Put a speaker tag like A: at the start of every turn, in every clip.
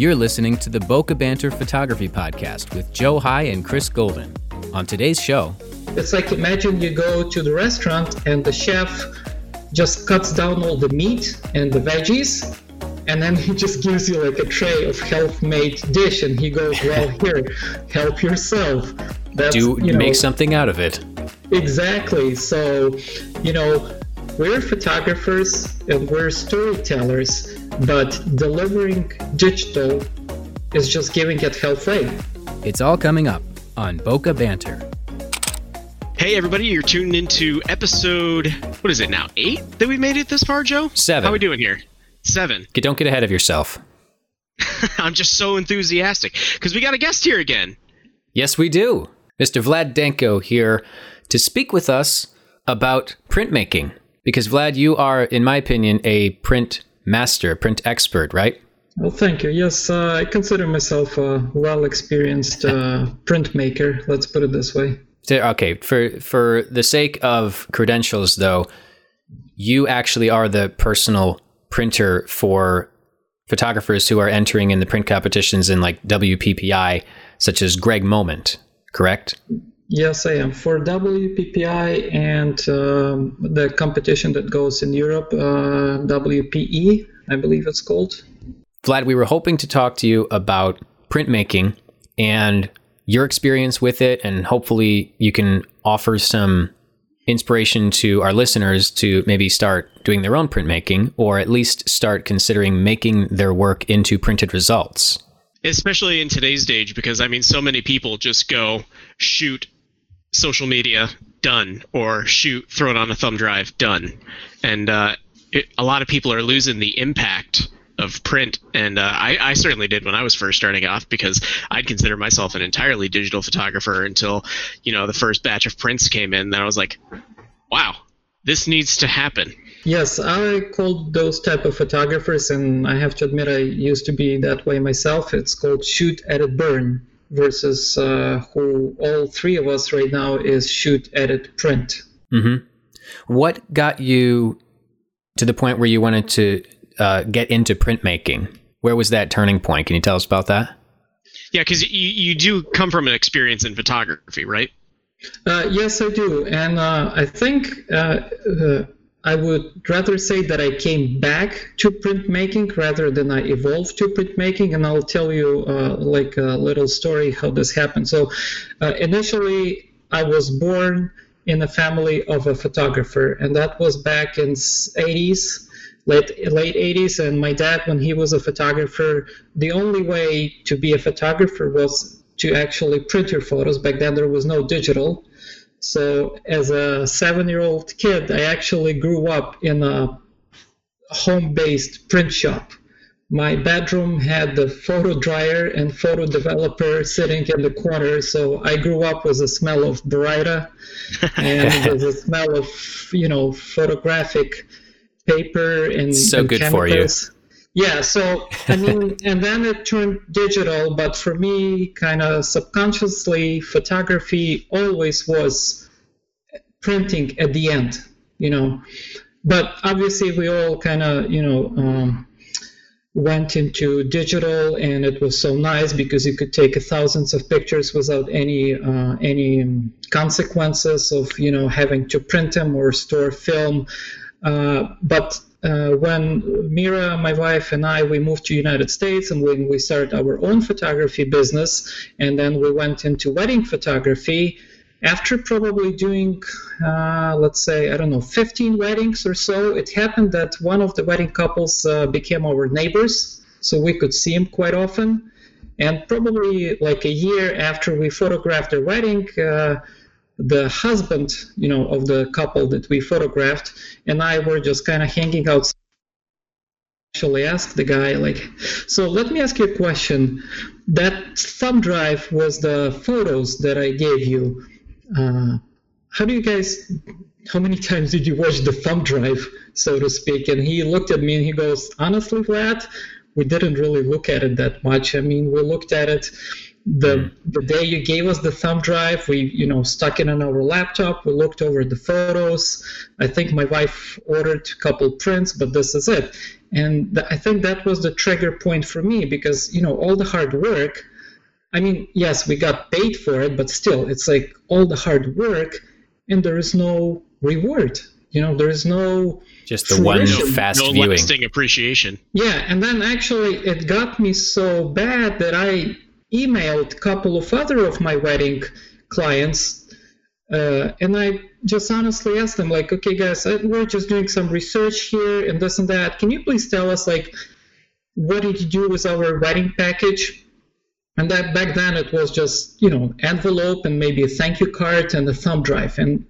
A: You're listening to the Boca Banter Photography Podcast with Joe High and Chris Golden. On today's show,
B: it's like imagine you go to the restaurant and the chef just cuts down all the meat and the veggies and then he just gives you like a tray of health-made dish and he goes well here help yourself.
A: That's, do you know, make something out of it.
B: Exactly. So you know we're photographers and we're storytellers but delivering digital is just giving it halfway
A: it's all coming up on boca banter
C: Hey, everybody, you're tuned into episode, what is it now, eight that we made it this far, Joe?
A: Seven.
C: How are we doing here? Seven.
A: Don't get ahead of yourself.
C: I'm just so enthusiastic because we got a guest here again.
A: Yes, we do. Mr. Vlad Denko here to speak with us about printmaking. Because, Vlad, you are, in my opinion, a print master, print expert, right?
B: Well, thank you. Yes, uh, I consider myself a well experienced uh, printmaker, let's put it this way.
A: Okay, for for the sake of credentials, though, you actually are the personal printer for photographers who are entering in the print competitions in like WPPI, such as Greg Moment, correct?
B: Yes, I am for WPPI and um, the competition that goes in Europe, uh, WPE, I believe it's called.
A: Vlad, we were hoping to talk to you about printmaking and your experience with it, and hopefully you can offer some inspiration to our listeners to maybe start doing their own printmaking or at least start considering making their work into printed results.
C: Especially in today's age, because I mean, so many people just go shoot social media, done, or shoot, throw it on a thumb drive, done. And uh, it, a lot of people are losing the impact of print, and uh, I, I, certainly did when I was first starting off because I'd consider myself an entirely digital photographer until you know the first batch of prints came in. Then I was like, wow, this needs to happen.
B: Yes, I called those type of photographers, and I have to admit I used to be that way myself. It's called shoot, edit, burn, versus uh, who all three of us right now is shoot, edit, print.
A: Mm-hmm. What got you to the point where you wanted to uh, get into printmaking? Where was that turning point? Can you tell us about that?
C: Yeah, because you, you do come from an experience in photography, right?
B: Uh, yes, I do. And uh, I think uh, uh, I would rather say that I came back to printmaking rather than I evolved to printmaking. And I'll tell you uh, like a little story how this happened. So initially, I was born in a family of a photographer, and that was back in 80s late late 80s and my dad when he was a photographer the only way to be a photographer was to actually print your photos back then there was no digital so as a seven year old kid i actually grew up in a home based print shop my bedroom had the photo dryer and photo developer sitting in the corner so i grew up with the smell of Brita and the smell of you know photographic paper and
A: so
B: and
A: good
B: chemicals.
A: for you.
B: Yeah, so I mean, and then it turned digital, but for me, kind of subconsciously, photography always was printing at the end, you know. But obviously, we all kind of, you know, um, went into digital, and it was so nice because you could take thousands of pictures without any uh, any consequences of, you know, having to print them or store film. Uh, but uh, when Mira, my wife, and I, we moved to United States and when we started our own photography business, and then we went into wedding photography. After probably doing, uh, let's say, I don't know, 15 weddings or so, it happened that one of the wedding couples uh, became our neighbors, so we could see them quite often. And probably like a year after we photographed their wedding, uh, the husband, you know, of the couple that we photographed, and I were just kind of hanging out. Actually, asked the guy, like, so let me ask you a question. That thumb drive was the photos that I gave you. Uh, how do you guys? How many times did you watch the thumb drive, so to speak? And he looked at me and he goes, honestly, Vlad, we didn't really look at it that much. I mean, we looked at it the mm. the day you gave us the thumb drive we you know stuck it on our laptop we looked over the photos i think my wife ordered a couple prints but this is it And th- I think that was the trigger point for me because, you know, all the hard work, I mean, yes, we got paid for it, but still, it's like all the hard work and there is no reward. You know, there is no
A: just the one fast
C: no
A: viewing.
C: lasting appreciation.
B: Yeah, and then actually it got me so bad that I emailed a couple of other of my wedding clients, uh, and I just honestly asked them like, okay, guys, we're just doing some research here and this and that. Can you please tell us like, what did you do with our wedding package? And that back then it was just you know envelope and maybe a thank you card and a thumb drive and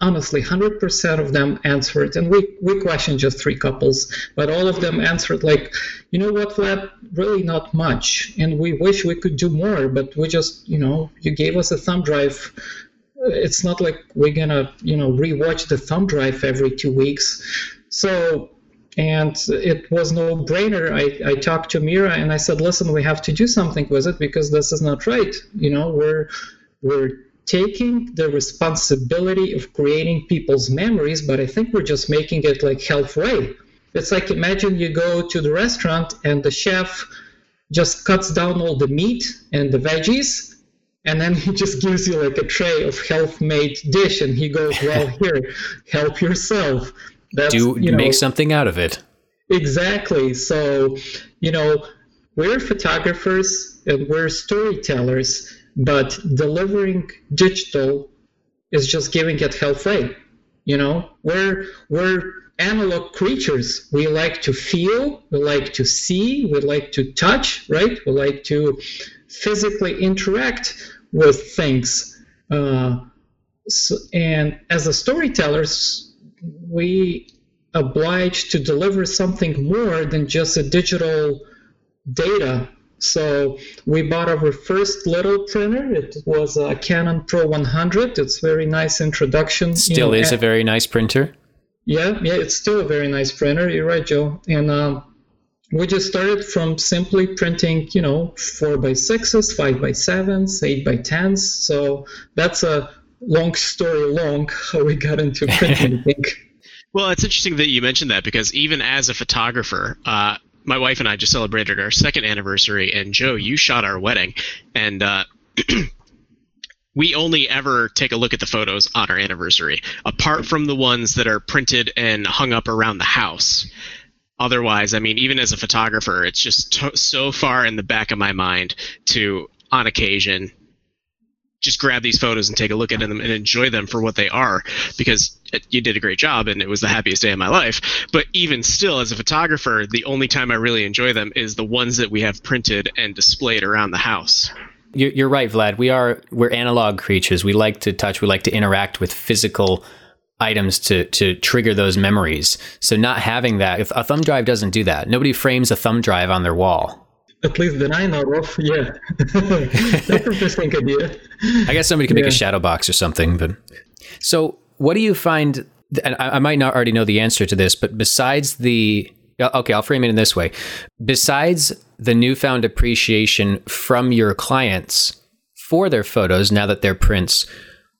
B: honestly 100% of them answered and we, we questioned just three couples but all of them answered like you know what vlad? Really not much and we wish we could do more but we just you know you gave us a thumb drive. It's not like we're gonna you know rewatch the thumb drive every two weeks. So and it was no brainer. I, I talked to mira and i said listen we have to do something with it because this is not right. You know we're we're taking the responsibility of creating people's memories, but I think we're just making it like halfway. It's like imagine you go to the restaurant and the chef just cuts down all the meat and the veggies, and then he just gives you like a tray of health-made dish, and he goes, "Well, here, help yourself."
A: That's, Do you know, make something out of it.
B: Exactly. So, you know, we're photographers and we're storytellers but delivering digital is just giving it halfway. You know, we're we're analog creatures. We like to feel, we like to see, we like to touch, right? We like to physically interact with things. Uh, so, and as a storytellers, we obliged to deliver something more than just a digital data so we bought our first little printer. It was a Canon Pro 100. It's very nice introduction.
A: Still you know, is a very nice printer.
B: Yeah, yeah, it's still a very nice printer. You're right, Joe. And uh, we just started from simply printing, you know, four by sixes, five by sevens, eight by tens. So that's a long story long how we got into printing. I think.
C: Well, it's interesting that you mentioned that because even as a photographer, uh, my wife and I just celebrated our second anniversary, and Joe, you shot our wedding, and uh, we only ever take a look at the photos on our anniversary, apart from the ones that are printed and hung up around the house. Otherwise, I mean, even as a photographer, it's just to- so far in the back of my mind to, on occasion, just grab these photos and take a look at them and enjoy them for what they are because you did a great job and it was the happiest day of my life. But even still as a photographer the only time i really enjoy them is the ones that we have printed and displayed around the house.
A: You're right vlad. We are we're analog creatures. We like to touch we like to interact with physical items to to trigger those memories. So not having that if a thumb drive doesn't do that nobody frames a thumb drive on their wall
B: at least that I know of. Yeah, that's an interesting idea.
A: I guess somebody could make yeah. a shadow box or something. But so, what do you find? And I, I might not already know the answer to this, but besides the okay, I'll frame it in this way: besides the newfound appreciation from your clients for their photos now that they're prints,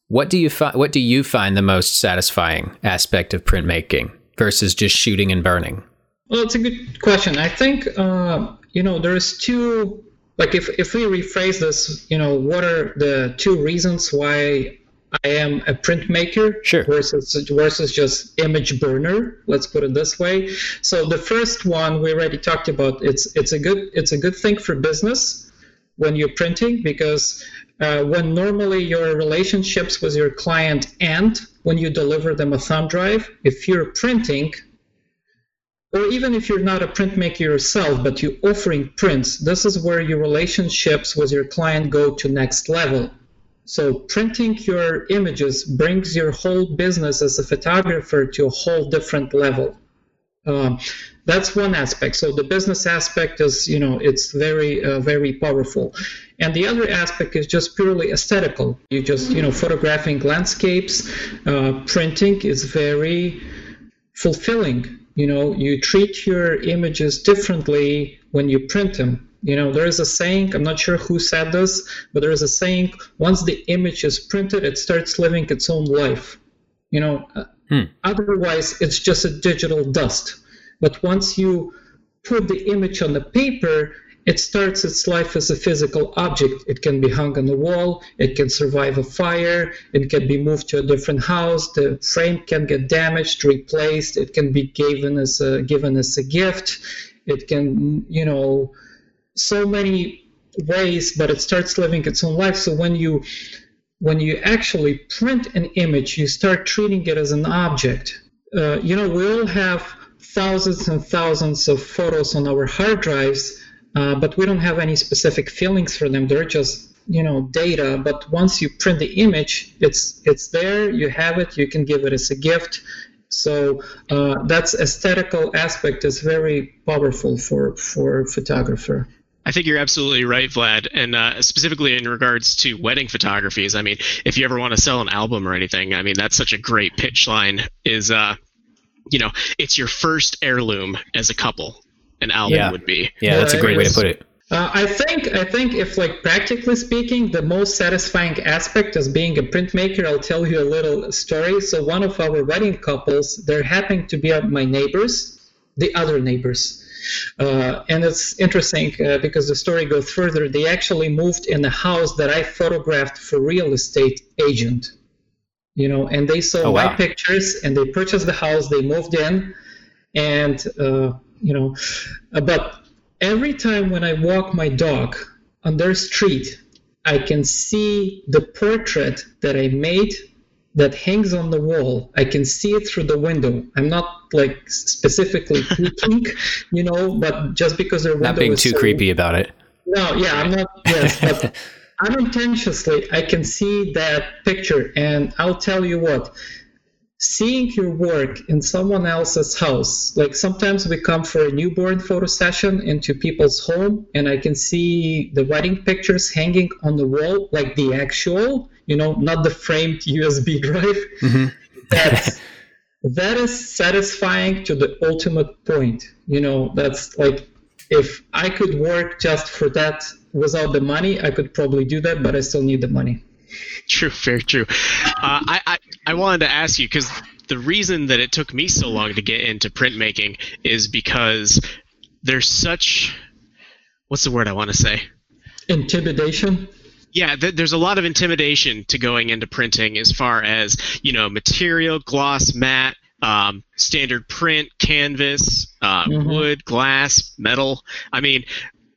A: what do you find? What do you find the most satisfying aspect of printmaking versus just shooting and burning?
B: Well, it's a good question. I think uh, you know there's two like if if we rephrase this, you know, what are the two reasons why I am a printmaker
A: sure.
B: versus versus just image burner. Let's put it this way. So the first one we already talked about. It's it's a good it's a good thing for business when you're printing because uh, when normally your relationships with your client end when you deliver them a thumb drive, if you're printing, or even if you're not a printmaker yourself but you're offering prints this is where your relationships with your client go to next level. So printing your images brings your whole business as a photographer to a whole different level. Um, that's one aspect. So the business aspect is you know it's very uh, very powerful. And the other aspect is just purely aesthetical. You just you know photographing landscapes uh, printing is very fulfilling you know you treat your images differently when you print them. You know there is a saying i'm not sure who said this but there is a saying once the image is printed it starts living its own life. You know hmm. otherwise it's just a digital dust. But once you put the image on the paper, it starts its life as a physical object. It can be hung on the wall, it can survive a fire, it can be moved to a different house, the frame can get damaged, replaced, it can be given as a given as a gift, it can, you know, so many ways, but it starts living its own life. So when you when you actually print an image, you start treating it as an object. Uh, you know, we all have thousands and thousands of photos on our hard drives uh, but we don't have any specific feelings for them. They're just you know data. But once you print the image, it's it's there. You have it. You can give it as a gift. So uh, that's aesthetical aspect is very powerful for for photographer.
C: I think you're absolutely right, Vlad. And uh, specifically in regards to wedding photographies, I mean, if you ever want to sell an album or anything, I mean, that's such a great pitch line. Is uh, you know, it's your first heirloom as a couple an album
A: Yeah.
C: would be.
A: Yeah, that's a great way to put it.
B: Uh, I think I think if like practically speaking, the most satisfying aspect as being a printmaker, I'll tell you a little story. So one of our wedding couples, they're happening to be uh, my neighbors, the other neighbors. Uh, and it's interesting uh, because the story goes further. They actually moved in a house that I photographed for real estate agent. You know, and they saw
A: Oh,
B: my pictures and they purchased the house. They moved in, and uh, you know, uh, but every time when I walk my dog on their street, I can see the portrait that I made that hangs on the wall. I can see it through the window. I'm not like specifically peeking, you know, but just because window
A: Not being
B: is
A: too
B: so-
A: creepy about it.
B: no, yeah, I'm not. Yes, but unintentionally, I can see that picture, and I'll tell you what. Seeing your work in someone else's house, like sometimes we come for a newborn photo session into people's home, and I can see the wedding pictures hanging on the wall, like the actual, you know, not the framed USB drive.
A: Mhm.
B: That's that is satisfying to the ultimate point. You know, that's like if I could work just for that without the money, I could probably do that, but I still need the money.
C: True, very true. Uh, I, I I wanted to ask you because the reason that it took me so long to get into printmaking is because there's such what's the word I want to say?
B: Intimidation.
C: Yeah, th- there's a lot of intimidation to going into printing as far as you know material, gloss, matte, um, standard print, canvas, uh,
B: Mhm.
C: wood, glass, metal. I mean,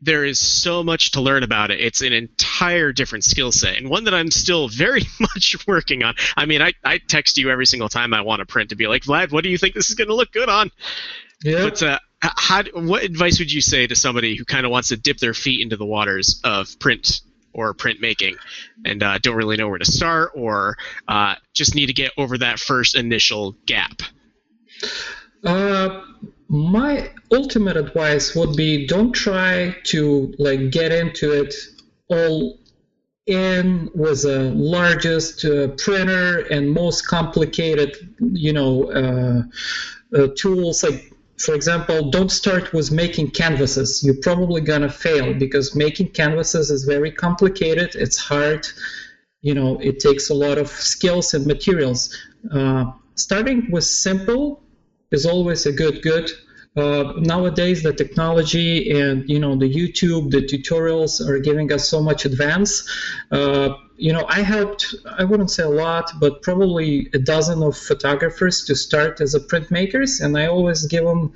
C: there is so much to learn about it. It's an entire different skill set, and one that I'm still very much working on. I mean, I, I text you every single time I want to print to be like, Vlad, what do you think this is going to look good on?
B: Yeah.
C: But uh, how, what advice would you say to somebody who kind of wants to dip their feet into the waters of print or printmaking and uh, don't really know where to start or uh, just need to get over that first initial gap?
B: My ultimate advice would be don't try to like get into it all in with the largest uh, printer and most complicated, you know, uh, uh, tools. Like, for example, don't start with making canvases. You're probably gonna fail because making canvases is very complicated. It's hard. You know, it takes a lot of skills and materials. Uh, starting with simple is always a good good. Uh, nowadays, the technology and you know the YouTube, the tutorials are giving us so much advance. Uh, you know, I helped. I wouldn't say a lot, but probably a dozen of photographers to start as a printmakers, and I always give them.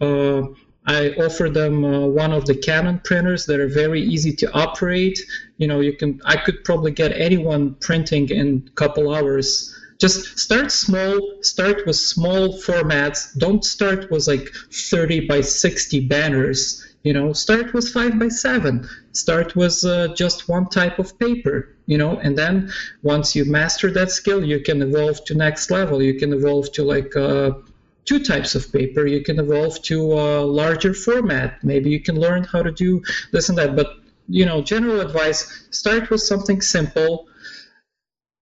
B: Uh, I offer them uh, one of the Canon printers that are very easy to operate. You know, you can. I could probably get anyone printing in a couple hours just start small start with small formats. Don't start with like 30 by 60 banners you know. Start with 5 by 7 start with uh, just one type of paper you know and then once you master that skill you can evolve to next level. You can evolve to like uh, two types of paper. You can evolve to a larger format. Maybe you can learn how to do this and that. But you know general advice start with something simple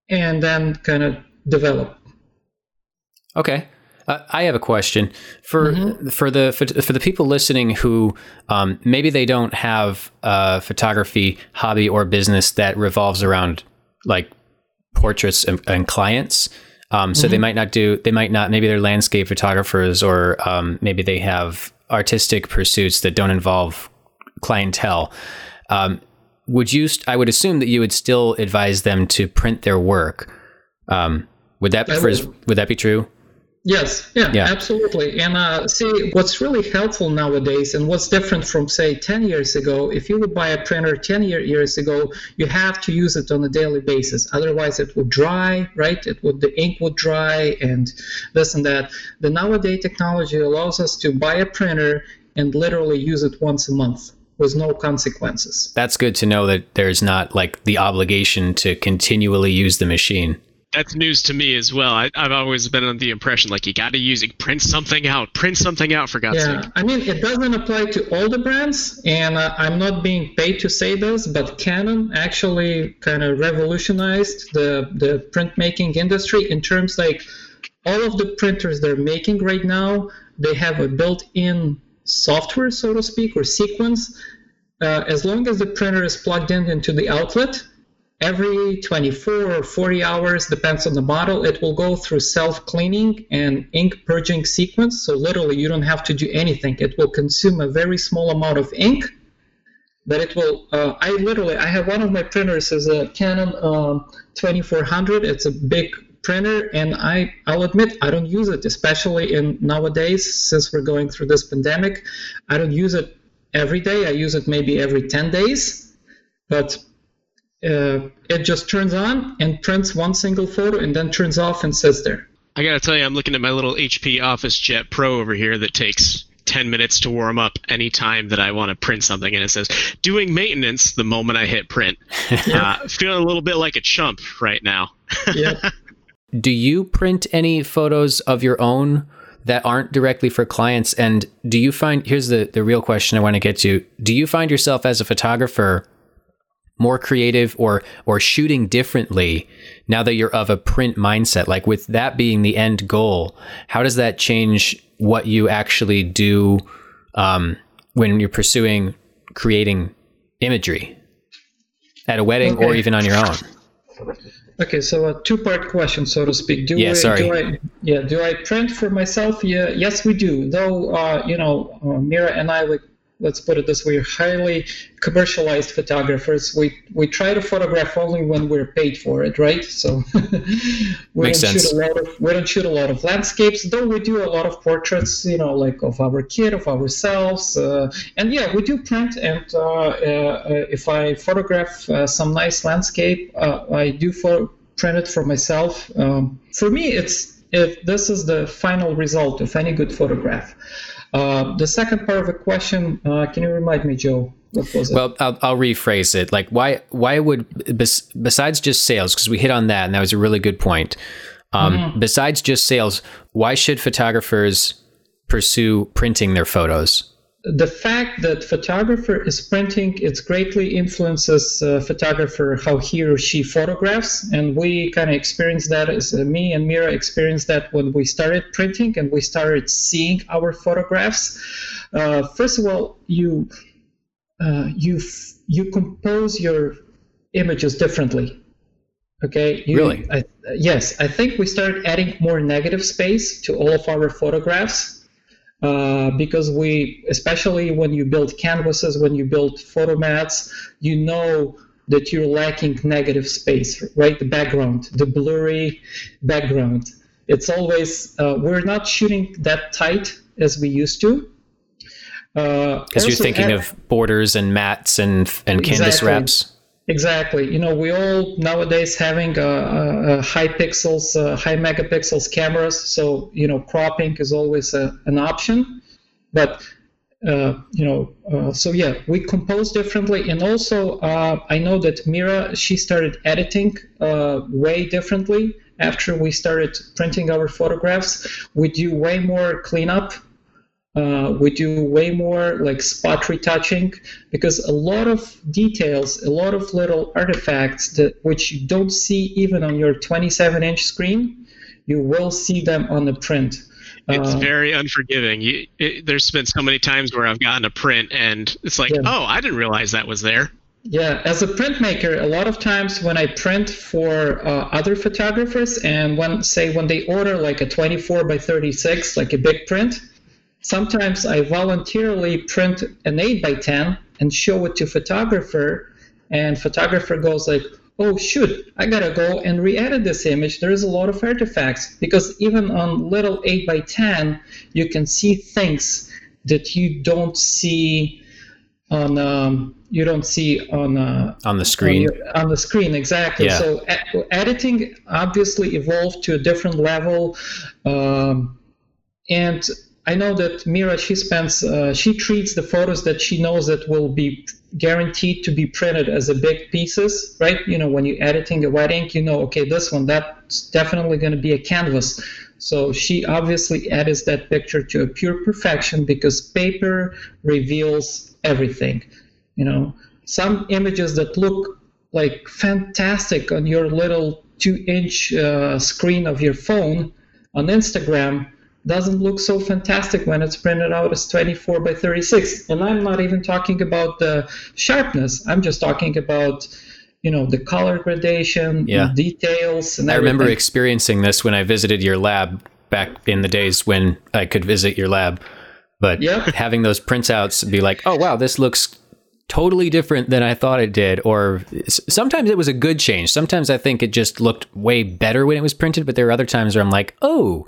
B: and then kind of develop.
A: Okay. Uh, I have a question for
B: Mm-hmm.
A: for the for, for the people listening who um, maybe they don't have a photography hobby or business that revolves around like portraits and, and clients. Um, so mm-hmm. they might not do, they might not, maybe they're landscape photographers or um, maybe they have artistic pursuits that don't involve clientele. Um, would you, I would assume that you would still advise them to print their work. Um, would that, for, would that be true?
B: Yes, yeah, yeah. absolutely. And uh, see, what's really helpful nowadays, and what's different from say 10 years ago, if you would buy a printer 10 year, years ago, you have to use it on a daily basis. Otherwise, it would dry, right? It would the ink would dry, and this and that. The nowadays technology allows us to buy a printer and literally use it once a month with no consequences.
A: That's good to know that there's not like the obligation to continually use the machine
C: that's news to me as well. I, have always been under the impression like you got to use it, print something out, print something out for God's yeah, sake.
B: I mean, it doesn't apply to all the brands, and uh, I'm not being paid to say this, but Canon actually kind of revolutionized the the printmaking industry in terms like all of the printers they're making right now, they have a built-in software, so to speak, or sequence. Uh, as long as the printer is plugged in into the outlet, every 24 or 40 hours, depends on the model, it will go through self-cleaning and ink purging sequence. So literally, you don't have to do anything. It will consume a very small amount of ink. but it will. Uh, I literally, I have one of my printers is a Canon uh, 2400. It's a big printer, and I, I'll admit, I don't use it, especially in nowadays since we're going through this pandemic. I don't use it every day. I use it maybe every 10 days. But uh, it just turns on and prints one single photo and then turns off and sits there.
C: I gotta tell you, I'm looking at my little HP Office Jet Pro over here that takes 10 minutes to warm up anytime that I want to print something, and it says doing maintenance the moment I hit print. yeah. uh, feeling a little bit like a chump right now.
A: yeah. Do you print any photos of your own that aren't directly for clients? And do you find here's the, the real question I want to get to do you find yourself as a photographer more creative or or shooting differently now that you're of a print mindset. Like with that being the end goal how does that change what you actually do um, when you're pursuing creating imagery at a wedding okay. or even on your own?
B: Okay so a two part question so to speak.
A: Do yeah, I, sorry.
B: do I yeah do i print for myself? Yeah yes we do. Though uh, you know uh, mira and i would let's put it this way, highly commercialized photographers. We we try to photograph only when we're paid for it, right? So we Makes don't sense. shoot a lot of we don't shoot a lot of landscapes, though we do a lot of portraits, you know, like of our kid, of ourselves, uh, and yeah, we do print. And uh, uh, if I photograph uh, some nice landscape, uh, I do for, print it for myself. Um, for me, it's if this is the final result of any good photograph. Uh, the second part of the question, uh, can you remind me, Joe? What was it?
A: Well, I'll, I'll rephrase it. Like, why why would besides just sales? Because we hit on that, and that was a really good point. Um, mm-hmm. Besides just sales, why should photographers pursue printing their photos?
B: The fact that photographer is printing it greatly influences uh, photographer how he or she photographs. And we kind of experienced that as uh, me and mira experienced that when we started printing and we started seeing our photographs. Uh, first of all you uh, you you compose your images differently. Okay?
A: You, really?
B: I, yes. I think we started adding more negative space to all of our photographs uh, because we, especially when you build canvases, when you build photo mats, you know that you're lacking negative space, right? The background, the blurry background. It's always, uh, we're not shooting that tight as we used to.
A: Because uh, you're thinking of borders and mats and and canvas wraps.
B: Exactly. You know, we all nowadays having uh, uh, high pixels, uh, high megapixels cameras. So you know, cropping is always a, an option. But uh, you know, uh, so yeah, we compose differently, and also uh, I know that Mira she started editing way differently after we started printing our photographs. We do way more cleanup uh, we do way more like spot retouching because a lot of details, a lot of little artifacts that which you don't see even on your 27 inch screen, you will see them on the print.
C: It's uh, very unforgiving. You, it, there's been so many times where I've gotten a print and it's like, yeah. oh, I didn't realize that was there.
B: Yeah, as a printmaker, a lot of times when I print for uh, other photographers, and when say when they order like a 24 by 36, like a big print, sometimes I voluntarily print an 8 by 10 and show it to photographer, and photographer goes like, "Oh shoot, I gotta go and re-edit this image. There's a lot of artifacts because even on little 8 by 10, you can see things that you don't see on." Um, you don't see on uh,
A: on the screen.
B: On, your, on the screen, exactly.
A: Yeah.
B: So a- editing obviously evolved to a different level, um, and I know that Mira she spends uh, she treats the photos that she knows that will be guaranteed to be printed as a big pieces, right? You know, when you're editing a wedding, you know, okay, this one that's definitely going to be a canvas. So she obviously edits that picture to a pure perfection because paper reveals everything you know some images that look like fantastic on your little two inch uh, screen of your phone on instagram doesn't look so fantastic when it's printed out as 24 by 36 and i'm not even talking about the sharpness i'm just talking about you know the color gradation
A: Yeah.
B: details and
A: I remember
B: everything.
A: experiencing this when I visited your lab back in the days when I could visit your lab. But
B: Yep.
A: having those printouts be like, oh, wow, this looks totally different than I thought it did. Or sometimes it was a good change. Sometimes I think it just looked way better when it was printed. But there are other times where I'm like, oh,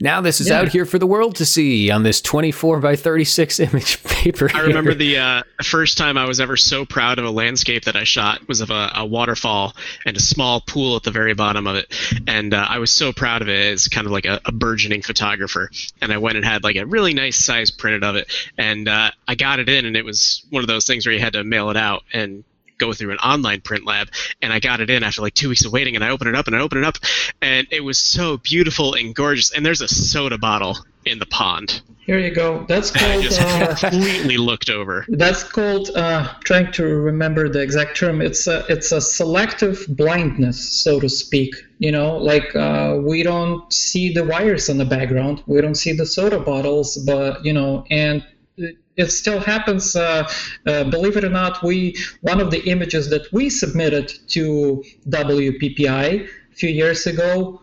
A: now this is
B: Yeah.
A: out here for the world to see on this 24 by 36 image paper.
C: I remember the uh, first time I was ever so proud of a landscape that I shot was of a, a waterfall and a small pool at the very bottom of it, and uh, I was so proud of it as kind of like a, a burgeoning photographer. And I went and had like a really nice size printed of it, and uh, I got it in, and it was one of those things where you had to mail it out and go through an online print lab and I got it in after like two weeks of waiting and I opened it up and I opened it up and it was so beautiful and gorgeous and there's a soda bottle in the pond.
B: here you go that's
C: I
B: called
C: just
B: uh,
C: completely looked over.
B: That's called uh, trying to remember the exact term. It's a it's a selective blindness, so to speak. You know, like uh, we don't see the wires in the background, we don't see the soda bottles, but you know, and it, still happens. Uh, uh, believe it or not, we one of the images that we submitted to WPPI a few years ago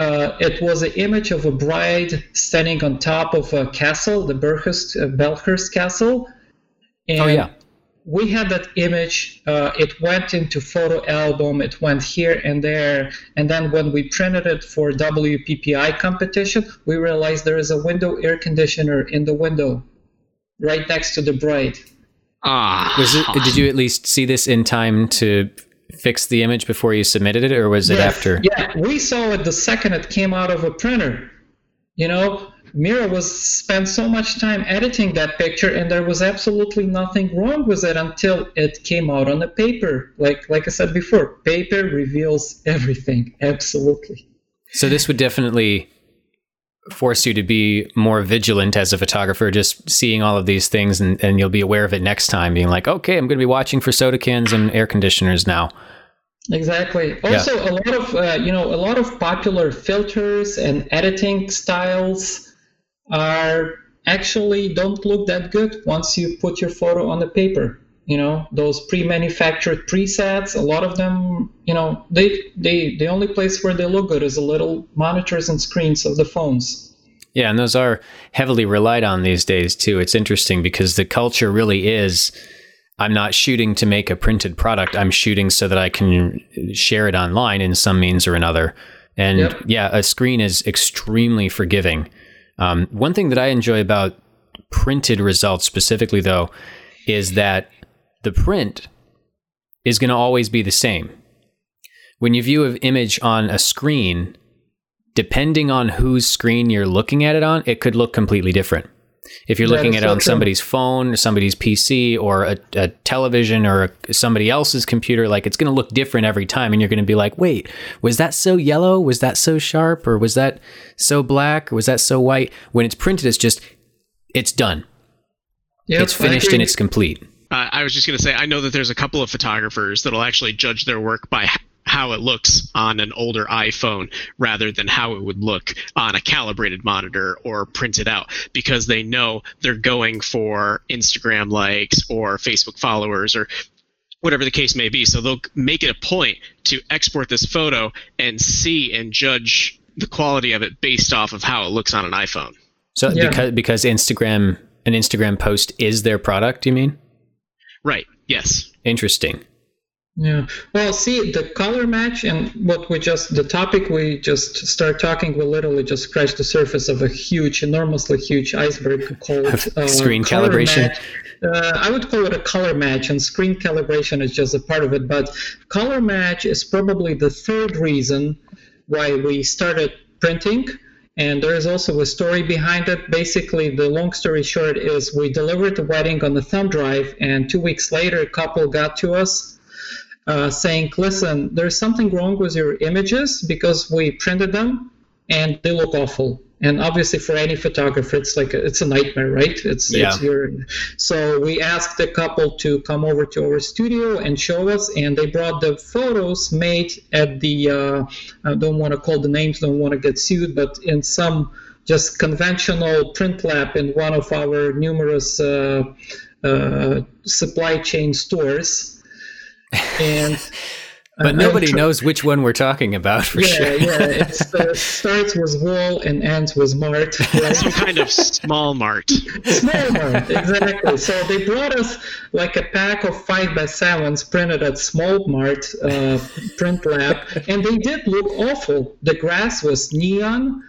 B: uh, it was an image of a bride standing on top of a castle, the Berhurst, uh, Belhurst Castle. And
A: oh, yeah.
B: we had that image. Uh, it went into photo album. It went here and there. And then when we printed it for WPPI competition, we realized there is a window air conditioner in the window, right next to the bride.
C: Ah,
A: Was it, did you at least see this in time to fix the image before you submitted it, or was it
B: Yes.
A: after?
B: Yeah, we saw it the second it came out of a printer. You know, Mira was spent so much time editing that picture, and there was absolutely nothing wrong with it until it came out on the paper. Like like I said before, paper reveals everything. Absolutely.
A: So this would definitely force you to be more vigilant as a photographer, just seeing all of these things, and, and you'll be aware of it next time, being like, okay, I'm going to be watching for soda cans and air conditioners now.
B: Exactly. Also, a lot of uh, you know a lot of popular filters and editing styles are actually don't look that good once you put your photo on the paper. You know those pre-manufactured presets. A lot of them, you know, they they the only place where they look good is the little monitors and screens of the phones.
A: Yeah, and those are heavily relied on these days too. It's interesting because the culture really is I'm not shooting to make a printed product. I'm shooting so that I can share it online in some means or another. And
B: Yep.
A: yeah, a screen is extremely forgiving. Um, one thing that I enjoy about printed results specifically, though, is that the print is going to always be the same. When you view an image on a screen, depending on whose screen you're looking at it on, it could look completely different. If you're
B: That
A: looking at it on
B: true.
A: somebody's phone, or somebody's PC, or a, a television, or a, somebody else's computer, like it's going to look different every time, and you're going to be like, "Wait, was that so yellow? Was that so sharp? Or was that so black? Or was that so white?" When it's printed, it's just it's done.
B: Yep,
A: it's finished and it's complete.
C: Uh, I was just going to say, I know that there's a couple of photographers that'll actually judge their work by how it looks on an older iPhone rather than how it would look on a calibrated monitor or printed out because they know they're going for Instagram likes or Facebook followers or whatever the case may be. So they'll make it a point to export this photo and see and judge the quality of it based off of how it looks on an iPhone.
A: So yeah. because because Instagram an Instagram post is their product, you mean?
C: Right. Yes.
A: Interesting.
B: Yeah. Well, see, the color match and what we just, the topic we just start talking, we literally just scratch the surface of a huge, enormously huge iceberg called
A: uh, screen calibration.
B: Uh, I would call it a color match, and screen calibration is just a part of it. But color match is probably the third reason why we started printing. And there is also a story behind it. Basically, the long story short is we delivered the wedding on the thumb drive, and two weeks later, a couple got to us uh, saying, listen, there's something wrong with your images because we printed them and they look awful. And obviously, for any photographer, it's like a, it's a nightmare, right? It's, yeah. it's your. So we asked the couple to come over to our studio and show us, and they brought the photos made at the. Uh, I don't want to call the names, don't want to get sued, but in some just conventional print lab in one of our numerous uh, uh supply chain stores and
A: but nobody knows which one we're talking about for
B: yeah,
A: sure.
B: yeah, it uh, starts with wool and ends with mart.
C: Right? Some kind of small mart.
B: Small mart, exactly. So they brought us like a pack of five by sevens printed at Small Mart uh, print lab, and they did look awful. The grass was neon,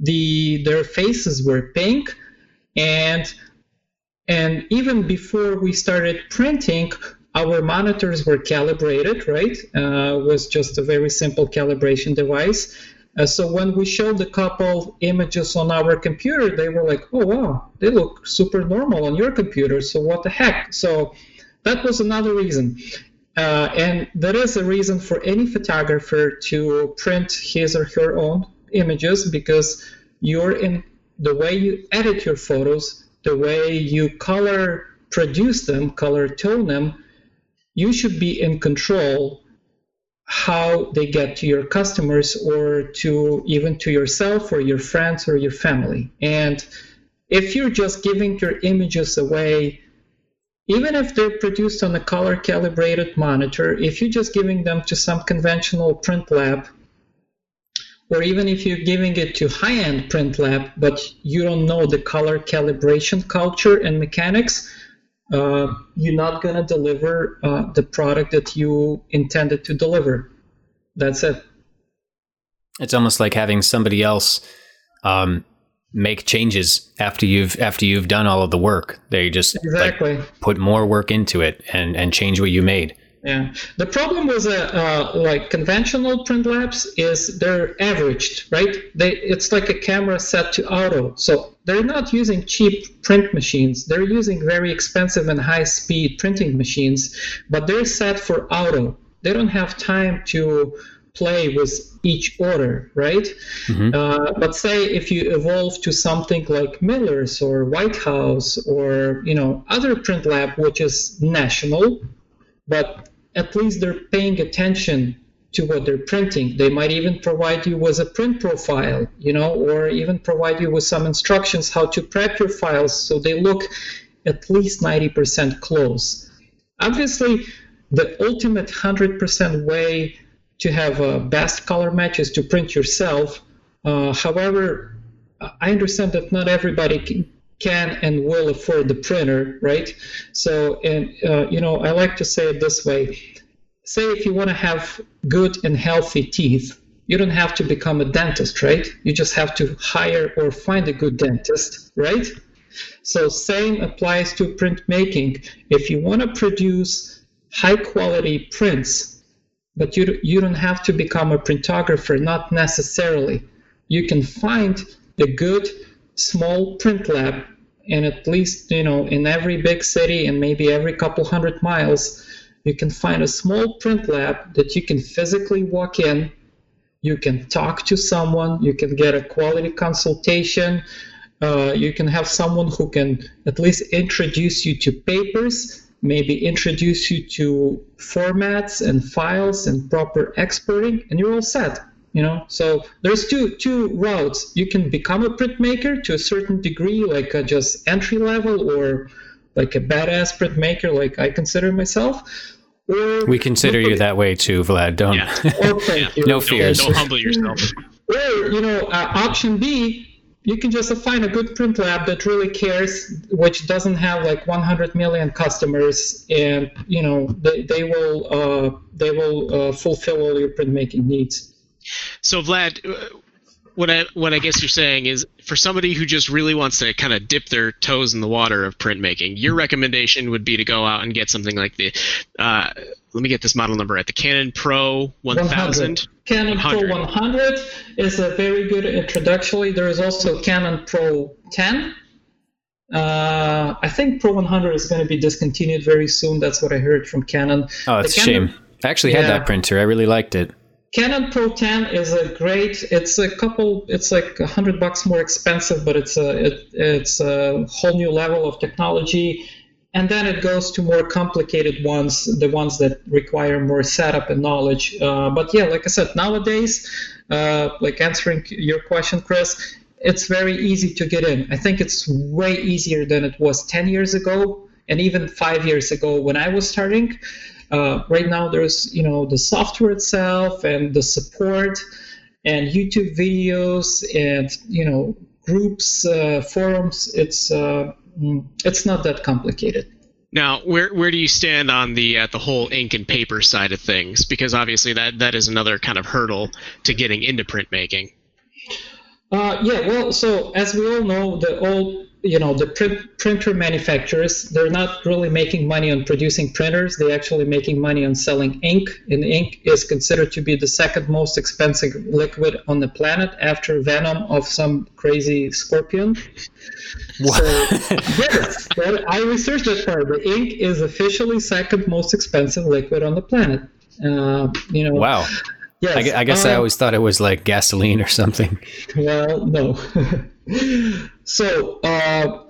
B: the their faces were pink, and and even before we started printing, our monitors were calibrated, right? Uh, was just a very simple calibration device. Uh, so when we showed a couple images on our computer, they were like, "Oh wow, they look super normal on your computer." So what the heck? So that was another reason. Uh, and there is a reason for any photographer to print his or her own images because you're in the way you edit your photos, the way you color produce them, color tone them, you should be in control how they get to your customers or to even to yourself or your friends or your family. And if you're just giving your images away, even if they're produced on a color calibrated monitor, if you're just giving them to some conventional print lab, or even if you're giving it to high end print lab, but you don't know the color calibration culture and mechanics, uh, you're not going to deliver uh, the product that you intended to deliver. That's it.
A: It's almost like having somebody else um, make changes after you've after you've done all of the work. They just exactly like, put more work into it and and change what you made.
B: Yeah. The problem with uh, uh, like conventional print labs is they're averaged, right? They it's like a camera set to auto. So they're not using cheap print machines. They're using very expensive and high speed printing machines, but they're set for auto. They don't have time to play with each order, right? Mm-hmm. Uh, but say if you evolve to something like Miller's or White House or you know other print lab, which is national, but at least they're paying attention to what they're printing. They might even provide you with a print profile, you know, or even provide you with some instructions how to prep your files so they look at least 90% close. Obviously, the ultimate 100% way to have a best color match is to print yourself. Uh, however, I understand that not everybody can, and will afford the printer, right? So, and uh, you know, I like to say it this way: say if you want to have good and healthy teeth, you don't have to become a dentist, right? You just have to hire or find a good dentist, right? So, same applies to printmaking. If you want to produce high quality prints, but you you don't have to become a printographer, not necessarily. You can find the good small print lab and at least you know in every big city and maybe every couple hundred miles you can find a small print lab that you can physically walk in you can talk to someone you can get a quality consultation uh, you can have someone who can at least introduce you to papers maybe introduce you to formats and files and proper exporting, and you're all set. You know, so there's two two routes. You can become a printmaker to a certain degree, like a just entry level, or like a badass printmaker, like I consider myself. Or
A: we consider you that way too, Vlad. Don't.
C: Yeah.
B: Oh, thank you.
A: No fears.
C: Don't, don't humble yourself.
B: Or you know, uh, option B, you can just find a good print lab that really cares, which doesn't have like 100 million customers, and you know they, they will uh, they will uh, fulfill all your printmaking needs.
C: So Vlad, uh, what I what I guess you're saying is for somebody who just really wants to kind of dip their toes in the water of printmaking, your recommendation would be to go out and get something like the uh, let me get this model number at the Canon Pro 1000. 100.
B: Canon
C: 100.
B: Pro 100 is a very good introductory. There is also Canon Pro 10. Uh, I think Pro 100 is going to be discontinued very soon. That's what I heard from Canon.
A: Oh, it's
B: The
A: a
B: Canon-
A: shame. I actually had
B: Yeah.
A: that printer. I really liked it.
B: Canon Pro 10 is a great. It's a couple. It's like a hundred bucks more expensive, but it's a it, it's a whole new level of technology. And then it goes to more complicated ones, the ones that require more setup and knowledge. Uh, but yeah, like I said, nowadays, uh, like answering your question, Chris, it's very easy to get in. I think it's way easier than it was 10 years ago, and even five years ago when I was starting. Uh, right now, there's you know the software itself and the support and YouTube videos and you know groups, uh, forums. It's uh, mm, it's not that complicated.
C: Now, where where do you stand on the uh, the whole ink and paper side of things? Because obviously that that is another kind of hurdle to getting into printmaking.
B: Uh, yeah, well, so as we all know, the old, you know, the print, printer manufacturers, they're not really making money on producing printers. They're actually making money on selling ink, and ink is considered to be the second most expensive liquid on the planet after venom of some crazy scorpion. So, yes, I researched that part. The ink is officially second most expensive liquid on the planet. Uh, you know,
A: Wow.
B: Yes,
A: I, I guess I
B: uh,
A: always thought it was like gasoline or something.
B: well, no. so, uh,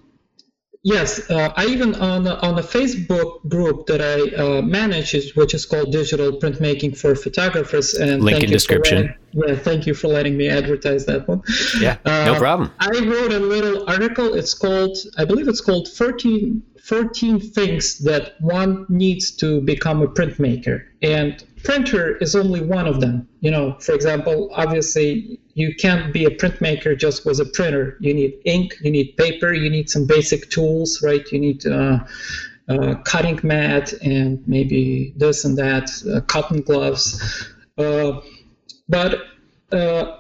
B: yes, uh, I even on a, on a Facebook group that I uh, manage, is, which is called Digital Printmaking for Photographers. And
A: Link
B: thank
A: in
B: you for
A: description.
B: letting- yeah, thank you for letting me advertise that one.
A: Yeah, no
B: Uh,
A: problem.
B: I wrote a little article. It's called, I believe it's called 14, 14 Things That One Needs to Become a Printmaker. And printer is only one of them. You know, for example, obviously, you can't be a printmaker just with a printer. You need ink, you need paper, you need some basic tools, right? You need uh, uh, cutting mat and maybe this and that, uh, cotton gloves. Uh, but uh,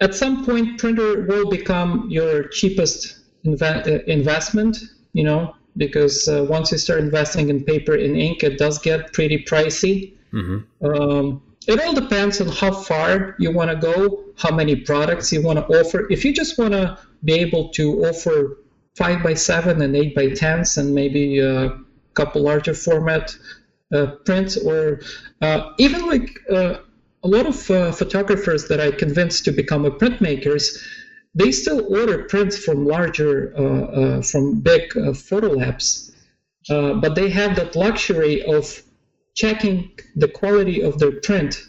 B: at some point printer will become your cheapest uh, investment you know because once you start investing in paper and ink it does get pretty pricey
A: hmm
B: um, it all depends on how far you want to go how many products you want to offer. If you just want to be able to offer 5 by 7 and 8 by 10s and maybe a couple larger format uh, prints or uh, even like uh, a lot of uh, photographers that I convinced to become a printmakers, they still order prints from larger, uh, uh, from big photo labs, but they have that luxury of checking the quality of their print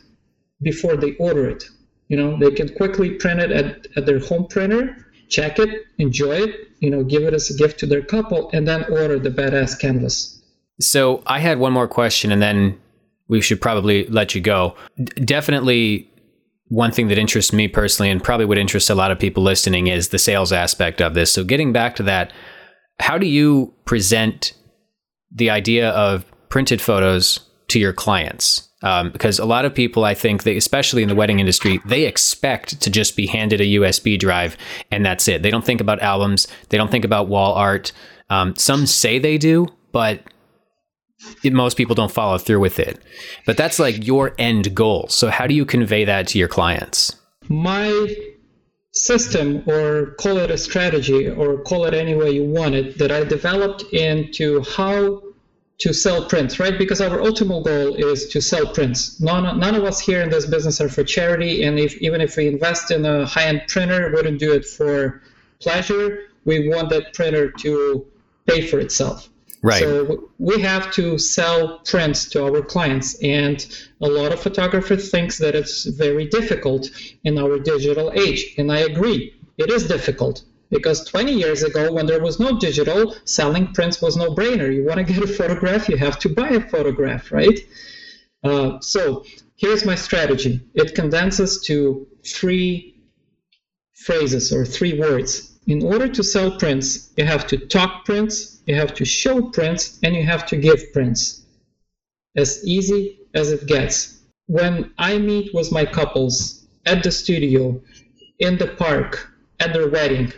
B: before they order it. You know, they can quickly print it at, at their home printer, check it, enjoy it, you know, give it as a gift to their couple, and then order the badass canvas.
A: So I had one more question, and then we should probably let you go. D- definitely, one thing that interests me personally, and probably would interest a lot of people listening, is the sales aspect of this. So getting back to that, how do you present the idea of printed photos to your clients? Um, because a lot of people, I think, they, especially in the wedding industry, they expect to just be handed a USB drive and that's it. They don't think about albums. They don't think about wall art. Um, some say they do, but it, most people don't follow through with it. But that's like your end goal. So how do you convey that to your clients?
B: my system or call it a strategy or call it any way you want it that i developed into how to sell prints right? Because our ultimate goal is to sell prints. None, none of us here in this business are for charity and if even if we invest in a high-end printer we wouldn't do it for pleasure. We want that printer to pay for itself.
A: Right.
B: So we have to sell prints to our clients, and a lot of photographers thinks that it's very difficult in our digital age, and I agree, it is difficult because 20 years ago, when there was no digital, selling prints was no brainer. You want to get a photograph, you have to buy a photograph, right? Uh, so here's my strategy. It condenses to three phrases or three words. In order to sell prints, you have to talk prints, you have to show prints, and you have to give prints. As easy as it gets. When I meet with my couples at the studio, in the park, at their wedding,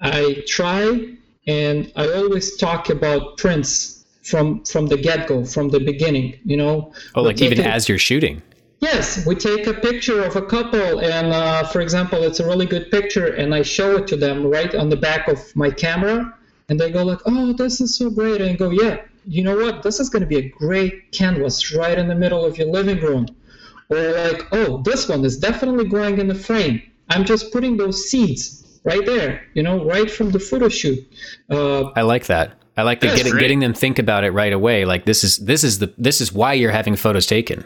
B: I try and I always talk about prints from from the get go, from the beginning. You know.
A: Oh, like even as you're shooting.
B: Yes, we take a picture of a couple, and uh, for example, it's a really good picture, and I show it to them right on the back of my camera, and they go like, "Oh, this is so great," and I go, "Yeah, you know what? This is going to be a great canvas right in the middle of your living room," or like, "Oh, this one is definitely going in the frame." I'm just putting those seeds right there, you know, right from the photo shoot. Uh,
A: I like that. I like the getting, getting them think about it right away. Like this is this is the this is why you're having photos taken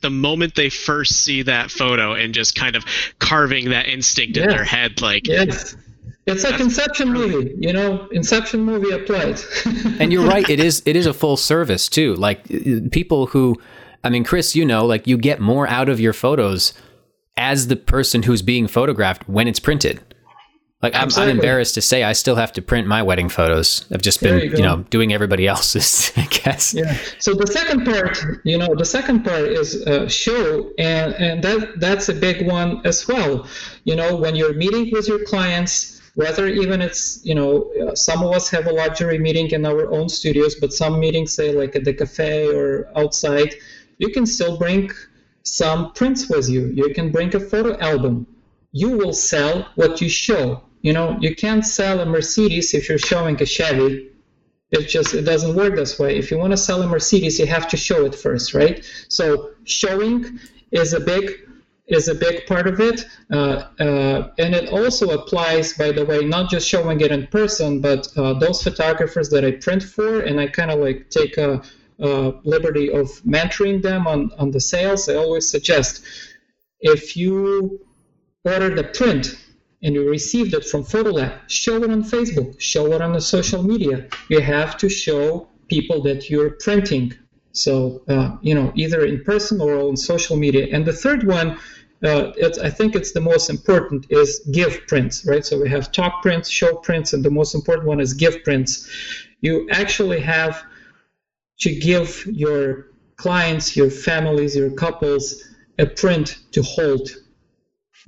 C: the moment they first see that photo and just kind of carving that instinct yes. in their head like
B: yes it's like inception movie you know inception movie applied
A: and you're right it is it is a full service too like people who i mean chris you know like you get more out of your photos as the person who's being photographed when it's printed like I'm, I'm, embarrassed to say I still have to print my wedding photos. I've just been, you, you, know, doing everybody else's. I guess.
B: Yeah. So the second part, you know, the second part is uh, show, and and that that's a big one as well. You know, when you're meeting with your clients, whether even it's, you know, uh, some of us have a luxury meeting in our own studios, but some meetings, say like at the cafe or outside, you can still bring some prints with you. You can bring a photo album. You will sell what you show you know, you can't sell a Mercedes if you're showing a Chevy. It just it doesn't work this way. If you want to sell a Mercedes, you have to show it first, right? So showing is a big is a big part of it, uh, uh, and it also applies, by the way, not just showing it in person, but uh, those photographers that I print for, and I kind of like take a, a liberty of mentoring them on on the sales. I always suggest if you order the print and you received it from Photolab, show it on Facebook, show it on the social media. You have to show people that you're printing. So, uh, you know, either in person or on social media. And the third one, uh, I think it's the most important, is give prints, right? So we have talk prints, show prints, and the most important one is give prints. You actually have to give your clients, your families, your couples a print to hold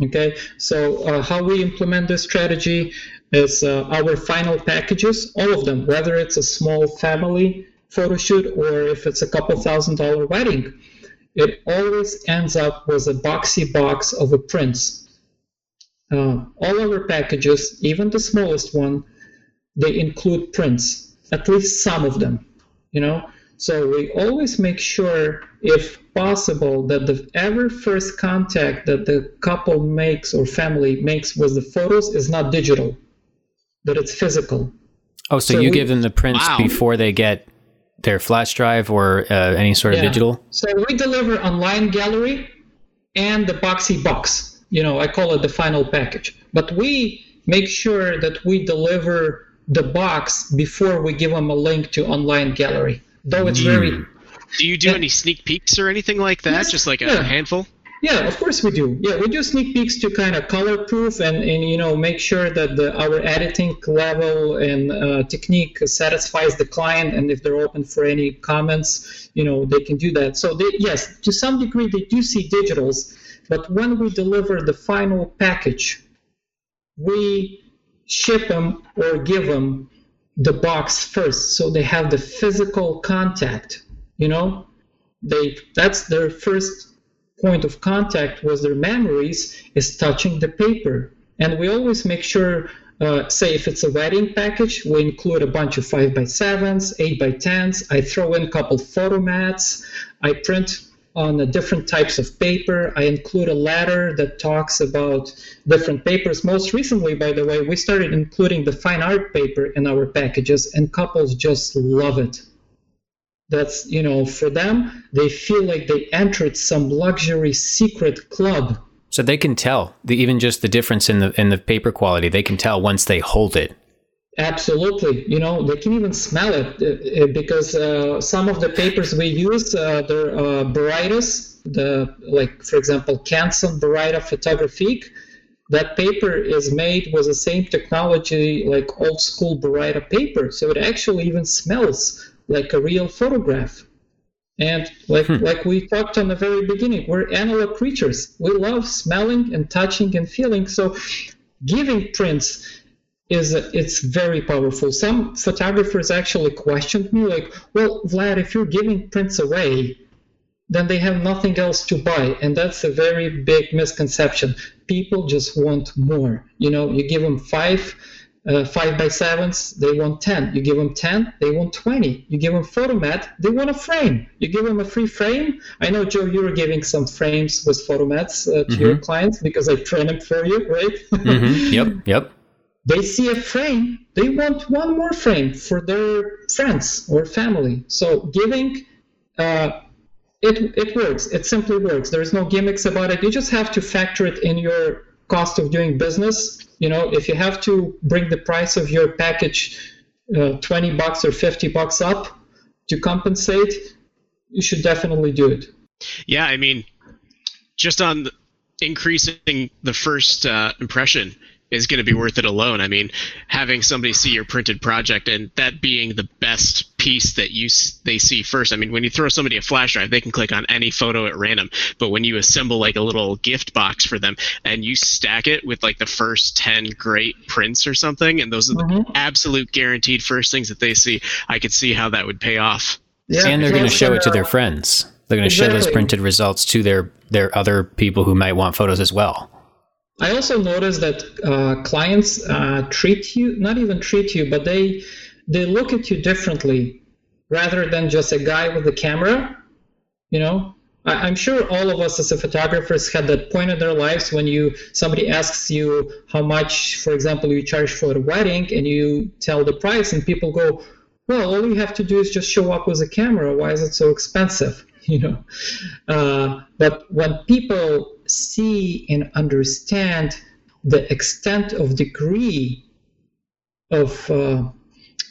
B: Okay, so uh, how we implement this strategy is uh, our final packages, all of them, whether it's a small family photo shoot or if it's a couple thousand dollar wedding, it always ends up with a boxy box of a prints. Uh, all our packages, even the smallest one, they include prints, at least some of them, you know. So we always make sure, if possible, that the ever first contact that the couple makes or family makes with the photos is not digital, that it's physical.
A: Oh, so, so you we, give them the prints wow. before they get their flash drive or uh, any sort of yeah. digital?
B: So we deliver online gallery and the boxy box. You know, I call it the final package. But we make sure that we deliver the box before we give them a link to online gallery though it's very.
C: Do you do any sneak peeks or anything like that? Yes, Just like a yeah. handful?
B: Yeah, of course we do. Yeah, we do sneak peeks to kind of color proof and, and you know make sure that the, our editing level and uh, technique satisfies the client, and if they're open for any comments, you know they can do that. So they, yes, to some degree they do see digitals, but when we deliver the final package, we ship them or give them the box first so they have the physical contact you know they that's their first point of contact with their memories is touching the paper and we always make sure uh, say if it's a wedding package we include a bunch of 5 by 7s 8 by 10s i throw in a couple photo mats i print on the different types of paper. I include a letter that talks about different papers. Most recently, by the way, we started including the fine art paper in our packages, and couples just love it. That's, you know, for them, they feel like they entered some luxury secret club.
A: So they can tell the, even just the difference in the in the paper quality. They can tell once they hold it.
B: Absolutely, you know they can even smell it uh, uh, because uh, some of the papers we use uh, they're uh, Barytas, the like for example Canson Baryta Photographique. That paper is made with the same technology like old school Baryta paper, so it actually even smells like a real photograph. And like hmm. like we talked on the very beginning, we're analog creatures. We love smelling and touching and feeling. So giving prints is it's very powerful. Some photographers actually questioned me, like, "Well, Vlad, if you're giving prints away, then they have nothing else to buy," and that's a very big misconception. People just want more. You know, you give them five. Uh, five by sevens, they want 10. You give them 10, they want 20. You give them photomat, they want a frame. You give them a free frame. I know, Joe, you were giving some frames with photomats uh, to mm-hmm. your clients because I train them for you, right?
A: mm-hmm. Yep, yep
B: they see a frame, they want one more frame for their friends or family. So giving, uh, it, it works. It simply works. There's no gimmicks about it. You just have to factor it in your cost of doing business. You know, if you have to bring the price of your package uh, 20 bucks or 50 bucks up to compensate, you should definitely do it.
C: Yeah, I mean, just on increasing the first uh, impression, is going to be worth it alone. I mean, having somebody see your printed project and that being the best piece that you they see first. I mean, when you throw somebody a flash drive, they can click on any photo at random. But when you assemble like a little gift box for them and you stack it with like the first 10 great prints or something, and those are mm-hmm. the absolute guaranteed first things that they see, I could see how that would pay off.
A: Yeah, and they're going to show it to their friends. They're going to exactly. show those printed results to their their other people who might want photos as well.
B: I also noticed that uh, clients uh, treat you, not even treat you, but they they look at you differently rather than just a guy with a camera. You know, I, am sure all of us as photographers had that point in their lives when you somebody asks you how much, for example, you charge for a wedding, and you tell the price, and people go, "Well, all you have to do is just show up with a camera. Why is it so expensive?" You know, uh, but when people see and understand the extent of degree of uh,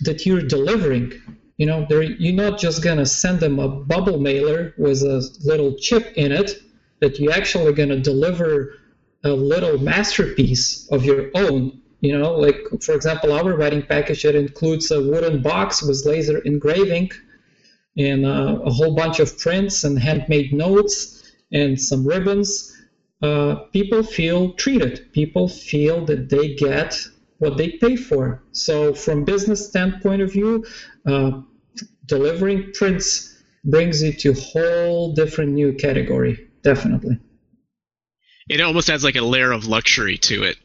B: that you're delivering. You know, you're not just gonna send them a bubble mailer with a little chip in it. That you're actually gonna deliver a little masterpiece of your own. You know, like for example, our writing package it includes a wooden box with laser engraving and uh, a whole bunch of prints and handmade notes and some ribbons uh, people feel treated. People feel that they get what they pay for. So, from business standpoint of view, uh, delivering prints brings it to a whole different new category. Definitely.
C: It almost adds like a layer of luxury to it.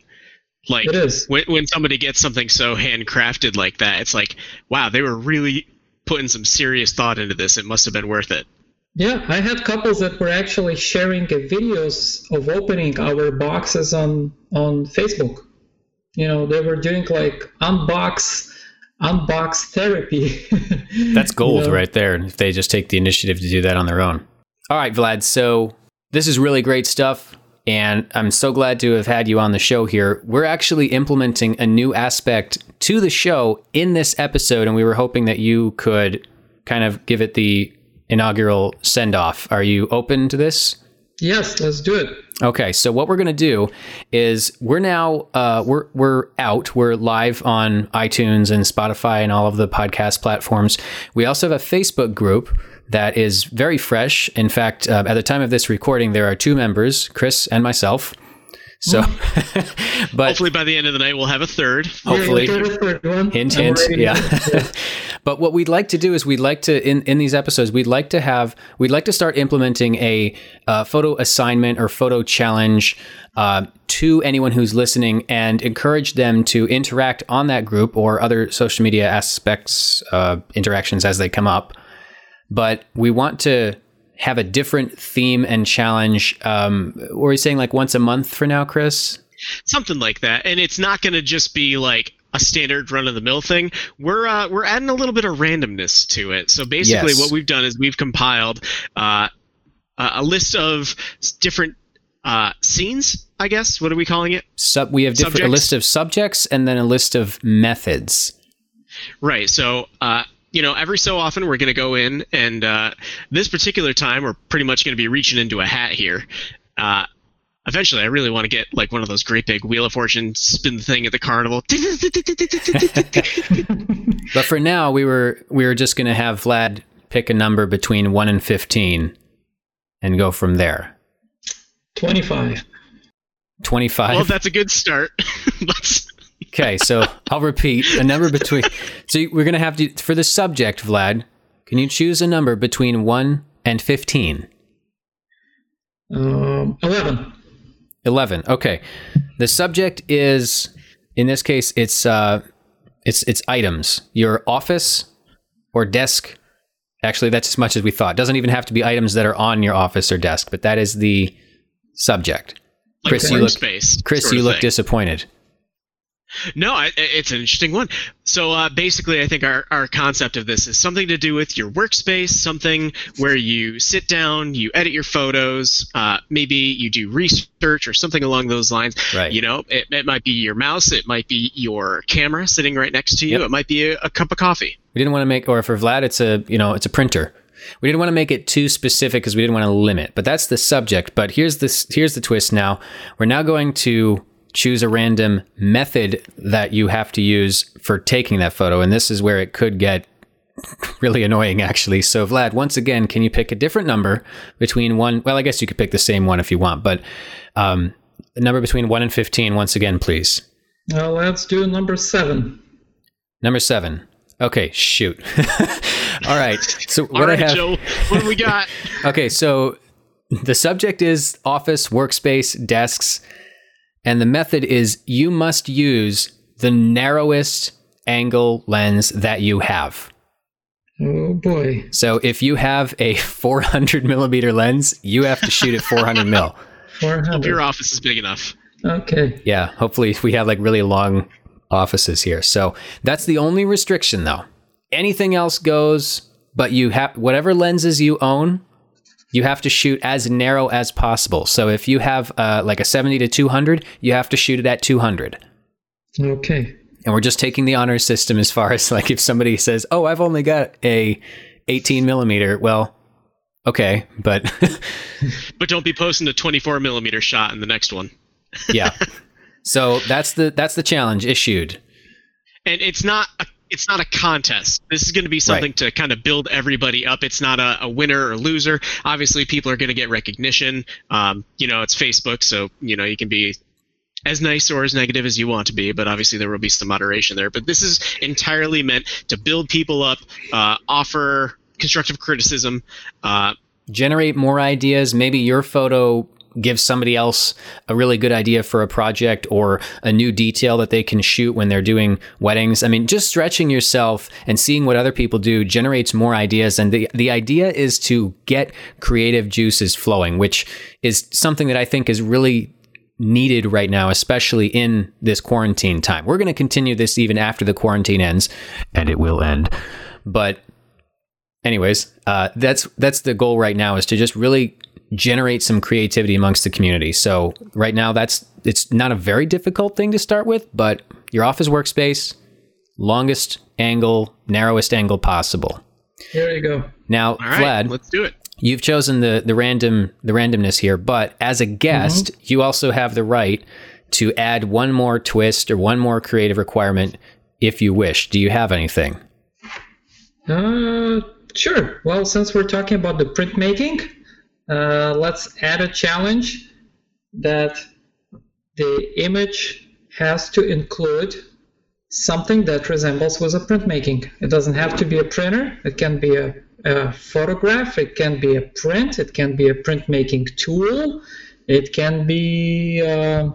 C: Like
B: it is.
C: When, when somebody gets something so handcrafted like that, it's like, wow, they were really putting some serious thought into this. It must have been worth it.
B: Yeah, I had couples that were actually sharing videos of opening our boxes on on Facebook. You know, they were doing like unbox unbox therapy.
A: That's gold you know? right there. If they just take the initiative to do that on their own. All right, Vlad. So this is really great stuff. And I'm so glad to have had you on the show here. We're actually implementing a new aspect to the show in this episode, and we were hoping that you could kind of give it the inaugural send off. Are you open to this?
B: Yes, let's do it.
A: Okay, so what we're going to do is we're now uh, we're we're out. We're live on iTunes and Spotify and all of the podcast platforms. We also have a Facebook group that is very fresh. In fact, uh, at the time of this recording, there are two members, Chris and myself. So,
C: but hopefully by the end of the night we'll have a third.
A: Hopefully, hint, hint, yeah. but what we'd like to do is we'd like to in in these episodes we'd like to have we'd like to start implementing a uh, photo assignment or photo challenge uh, to anyone who's listening and encourage them to interact on that group or other social media aspects uh, interactions as they come up. But we want to have a different theme and challenge. Um, were you saying like once a month for now, Chris?
C: Something like that, and it's not going to just be like a standard run of the mill thing. We're uh, we're adding a little bit of randomness to it. So basically,
A: Yes.
C: what we've done is we've compiled uh, a list of different uh, scenes. I guess what are we calling it?
A: Sub, we have different a list of subjects and then a list of methods.
C: Right. So, uh, you know, every so often we're going to go in, and uh, this particular time we're pretty much going to be reaching into a hat here. Uh, eventually, I really want to get like one of those great big Wheel of Fortune spin thing at the carnival.
A: But for now, we were we were just going to have Vlad pick a number between one and fifteen, and go from there.
B: 25.
A: Twenty five.
C: well, that's a good start. Let's.
A: Okay, so I'll repeat a number between. So we're gonna have to for the subject, Vlad. Can you choose a number between one and fifteen?
B: Um, 11.
A: Eleven. Okay. The subject is, in this case, it's uh, it's it's items. Your office or desk. Actually, that's as much as we thought. Doesn't even have to be items that are on your office or desk, but that is the subject.
C: Like
A: Chris, you look-
C: space.
A: Chris, you look disappointed.
C: No, I, it's an interesting one. So uh, basically, I think our, our concept of this is something to do with your workspace, something where you sit down, you edit your photos, uh, maybe you do research or something along those lines.
A: Right.
C: You know, it, it might be your mouse, it might be your camera sitting right next to you,
A: Yep.
C: it might be a, a cup of coffee.
A: We didn't want to make, or for Vlad, it's a you know it's a printer. We didn't want to make it too specific because we didn't want to limit. But that's the subject. But here's this here's the twist. Now we're now going to choose a random method that you have to use for taking that photo, and this is where it could get really annoying actually. So Vlad, once again, can you pick a different number between one? Well, I guess you could pick the same one if you want, but um, a number between one and fifteen. Once again, please.
B: Now let's do number 7.
A: Number seven. Okay, shoot. All right. So what
C: right,
A: I have.
C: Joe, what do we got?
A: Okay, so the subject is office, workspace, desks, and the method is you must use the narrowest angle lens that you have.
B: Oh boy.
A: So if you have a 400 millimeter lens, you have to shoot at 400 mil.
B: 400.
C: your office is big enough.
B: Okay.
A: Yeah, hopefully we have like really long offices here. So that's the only restriction though. Anything else goes, but you have whatever lenses you own, you have to shoot as narrow as possible. So if you have uh, like a 70 to 200, you have to shoot it at 200.
B: Okay.
A: And we're just taking the honor system as far as like if somebody says, "Oh, I've only got a 18 millimeter," well, okay, but
C: But don't be posting a 24 millimeter shot in the next one.
A: yeah. So that's the that's the challenge issued.
C: and it's not a, it's not a contest. This is going to be something
A: Right.
C: to kind of build everybody up. It's not a, a winner or loser. Obviously, people are going to get recognition. Um, you know, it's Facebook, so you know you can be as nice or as negative as you want to be, but obviously there will be some moderation there. But this is entirely meant to build people up, uh, offer constructive criticism. Uh,
A: generate more ideas. Maybe your photo gives somebody else a really good idea for a project or a new detail that they can shoot when they're doing weddings. I mean, just stretching yourself and seeing what other people do generates more ideas. And the, the idea is to get creative juices flowing, which is something that I think is really needed right now, especially in this quarantine time. We're going to continue this even after the quarantine ends, and it will end. But anyways, uh, that's that's the goal right now is to just really generate some creativity amongst the community. So right now, that's it's not a very difficult thing to start with, but your office workspace, longest angle, narrowest angle possible.
B: There you go.
A: Now,
C: all right,
A: Vlad,
C: let's do it.
A: you've chosen the the random the randomness here, but as a guest, you also have the right to add one more twist or one more creative requirement if you wish. Do you have anything?
B: Uh, sure. Well, since we're talking about the printmaking, uh, let's add a challenge that the image has to include something that resembles with a printmaking. It doesn't have to be a printer. It can be a, a photograph. It can be a print. It can be a printmaking tool. It can be uh,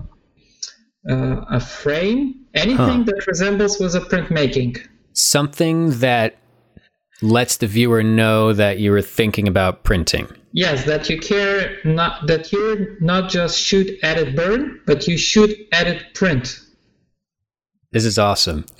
B: uh, a frame. Anything that resembles with a printmaking.
A: something that lets the viewer know that you were thinking about printing.
B: Yes, that you care not that you're not just shoot, edit, burn, but you shoot, edit, print.
A: This is awesome.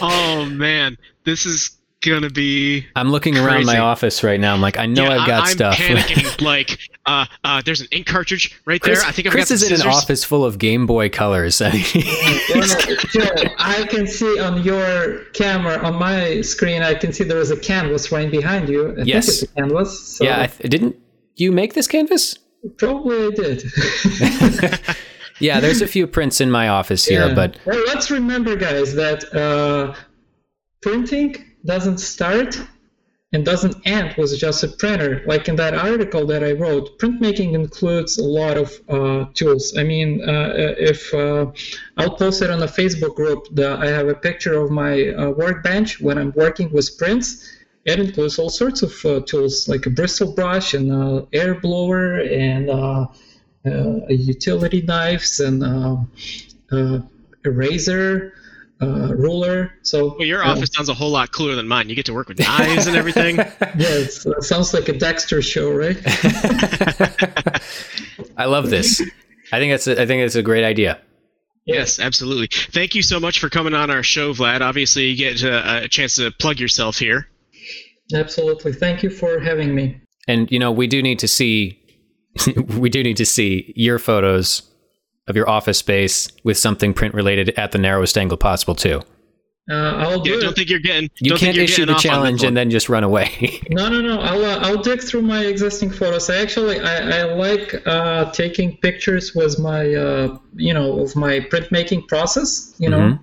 C: oh man, this is gonna be.
A: I'm looking around my office right now. I'm like, I know
C: Yeah,
A: I've got
C: I, I'm
A: stuff.
C: panicking. like, uh, uh, there's an ink cartridge right there. I think I've
A: Chris
C: got
A: is
C: the
A: in an office full of Game Boy colors. I mean,
B: Joe, I can see on your camera, on my screen, I can see there is a canvas right behind you. I
A: Yes.
B: think it's a canvas. So
A: yeah, I th- didn't you make this canvas?
B: probably I did.
A: Yeah, there's a few prints in my office here,
B: Yeah.
A: but
B: well, let's remember, guys, that uh, printing doesn't start and doesn't end with just a printer. Like in that article that I wrote, printmaking includes a lot of uh, tools. I mean, uh, if uh, I'll post it on the Facebook group, the, I have a picture of my uh, workbench when I'm working with prints. It includes all sorts of uh, tools like a bristle brush and uh, air blower and uh, uh, utility knives and uh, uh, eraser, uh, ruler. So
C: Well, your
B: uh,
C: office sounds a whole lot cooler than mine. You get to work with knives and everything.
B: yeah, it's, it sounds like a Dexter show, right?
A: I love this. I think that's a, I think it's a great idea.
C: Yes, absolutely. Thank you so much for coming on our show, Vlad. Obviously, you get uh, a chance to plug yourself here.
B: Absolutely. Thank you for having me.
A: And you know, we do need to see we do need to see your photos of your office space with something print related at the narrowest angle possible too.
B: Uh, I'll do
C: Yeah,
B: it.
C: don't think you're getting.
A: You
C: don't
A: can't
C: think
A: issue
C: getting
A: the
C: off on this
A: challenge
C: one.
A: and then just run away.
B: No, no, no. I'll uh, I'll dig through my existing photos. I actually I, I like uh, taking pictures with my uh, you know of my printmaking process. You know,
A: Mhm.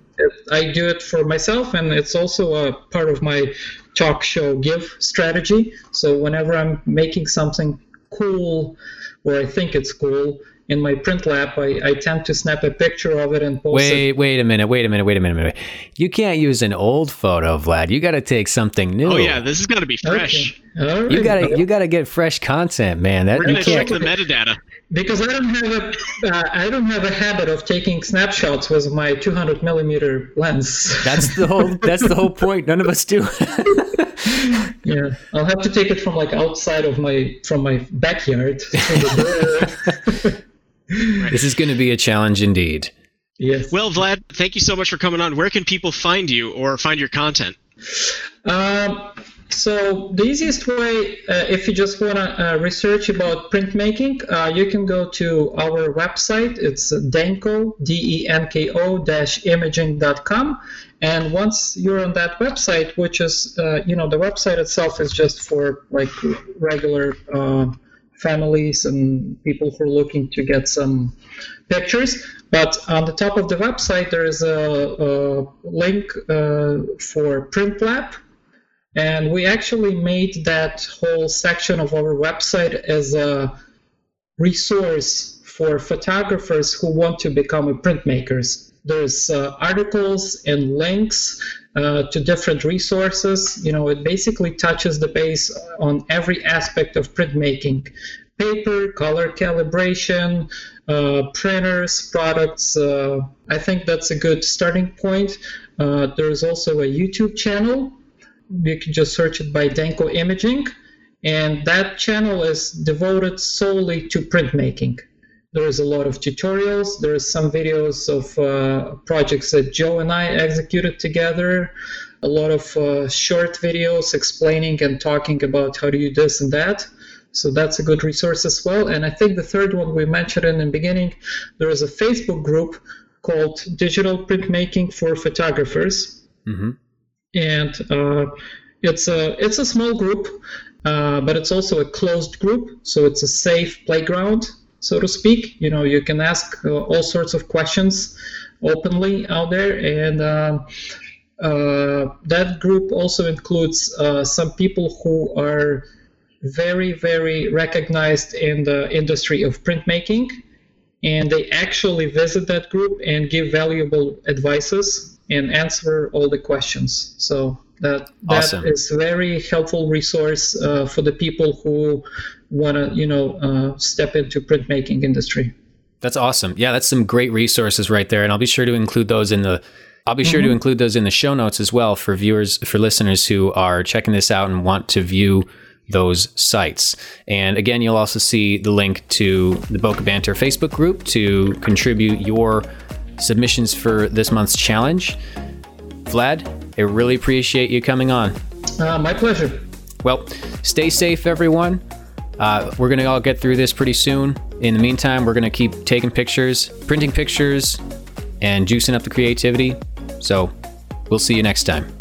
B: I do it for myself, and it's also a part of my talk show give strategy. So whenever I'm making something cool, or I think it's cool in my print lab, I, I tend to snap a picture of it and post it.
A: wait, wait a minute, wait a minute, wait a minute, wait a minute. You can't use an old photo, Vlad. You got to take something new.
C: Oh yeah, this is got to be fresh.
B: Okay. All right.
A: you got to you got to get fresh content, man. That
C: We're gonna check
A: can't.
C: the metadata.
B: because I don't have a uh, I don't have a habit of taking snapshots with my 200 millimeter lens.
A: That's the whole. That's the whole point. None of us do.
B: yeah, I'll have to take it from like outside of my from my backyard. from
A: this is going to be a challenge indeed.
B: yes.
C: Well, Vlad, thank you so much for coming on. Where can people find you or find your content?
B: Um, so the easiest way, uh, if you just want to uh, research about printmaking, uh, you can go to our website. It's denko, D-E-N-K-O dash imaging.com. And once you're on that website, which is, uh, you know, the website itself is just for like regular uh, families and people who are looking to get some pictures. But on the top of the website, there is a, a link uh, for Print Lab. And we actually made that whole section of our website as a resource for photographers who want to become printmakers. There's uh, articles and links uh, to different resources. You know, it basically touches the base on every aspect of printmaking paper, color calibration, uh, printers, products. Uh, I think that's a good starting point. Uh, there's also a YouTube channel. You can just search it by Denko Imaging, and that channel is devoted solely to printmaking. There's a lot of tutorials. There's some videos of uh, projects that Joe and I executed together. A lot of uh, short videos explaining and talking about how to do this and that. So that's a good resource as well. And I think the third one we mentioned in the beginning, there is a Facebook group called Digital Printmaking for Photographers,
A: hmm
B: and uh, it's a it's a small group, uh, but it's also a closed group, so it's a safe playground, so to speak. You know, you can ask uh, all sorts of questions openly out there, and um, uh, that group also includes uh, some people who are very, very recognized in the industry of printmaking, and they actually visit that group and give valuable advices and answer all the questions. So that that
A: Awesome.
B: is a very helpful resource uh, for the people who want to, you know, uh, step into printmaking industry.
A: That's awesome. Yeah, that's some great resources right there, and I'll be sure to include those in the I'll be sure to include those in the show notes as well for viewers, for listeners who are checking this out and want to view those sites. And again, you'll also see the link to the Boca Banter Facebook group to contribute your submissions for this month's challenge. Vlad, I really appreciate you coming on.
B: Uh, my pleasure.
A: Well, stay safe, everyone. Uh, we're going to all get through this pretty soon. In the meantime, we're going to keep taking pictures, printing pictures, and juicing up the creativity. So we'll see you next time.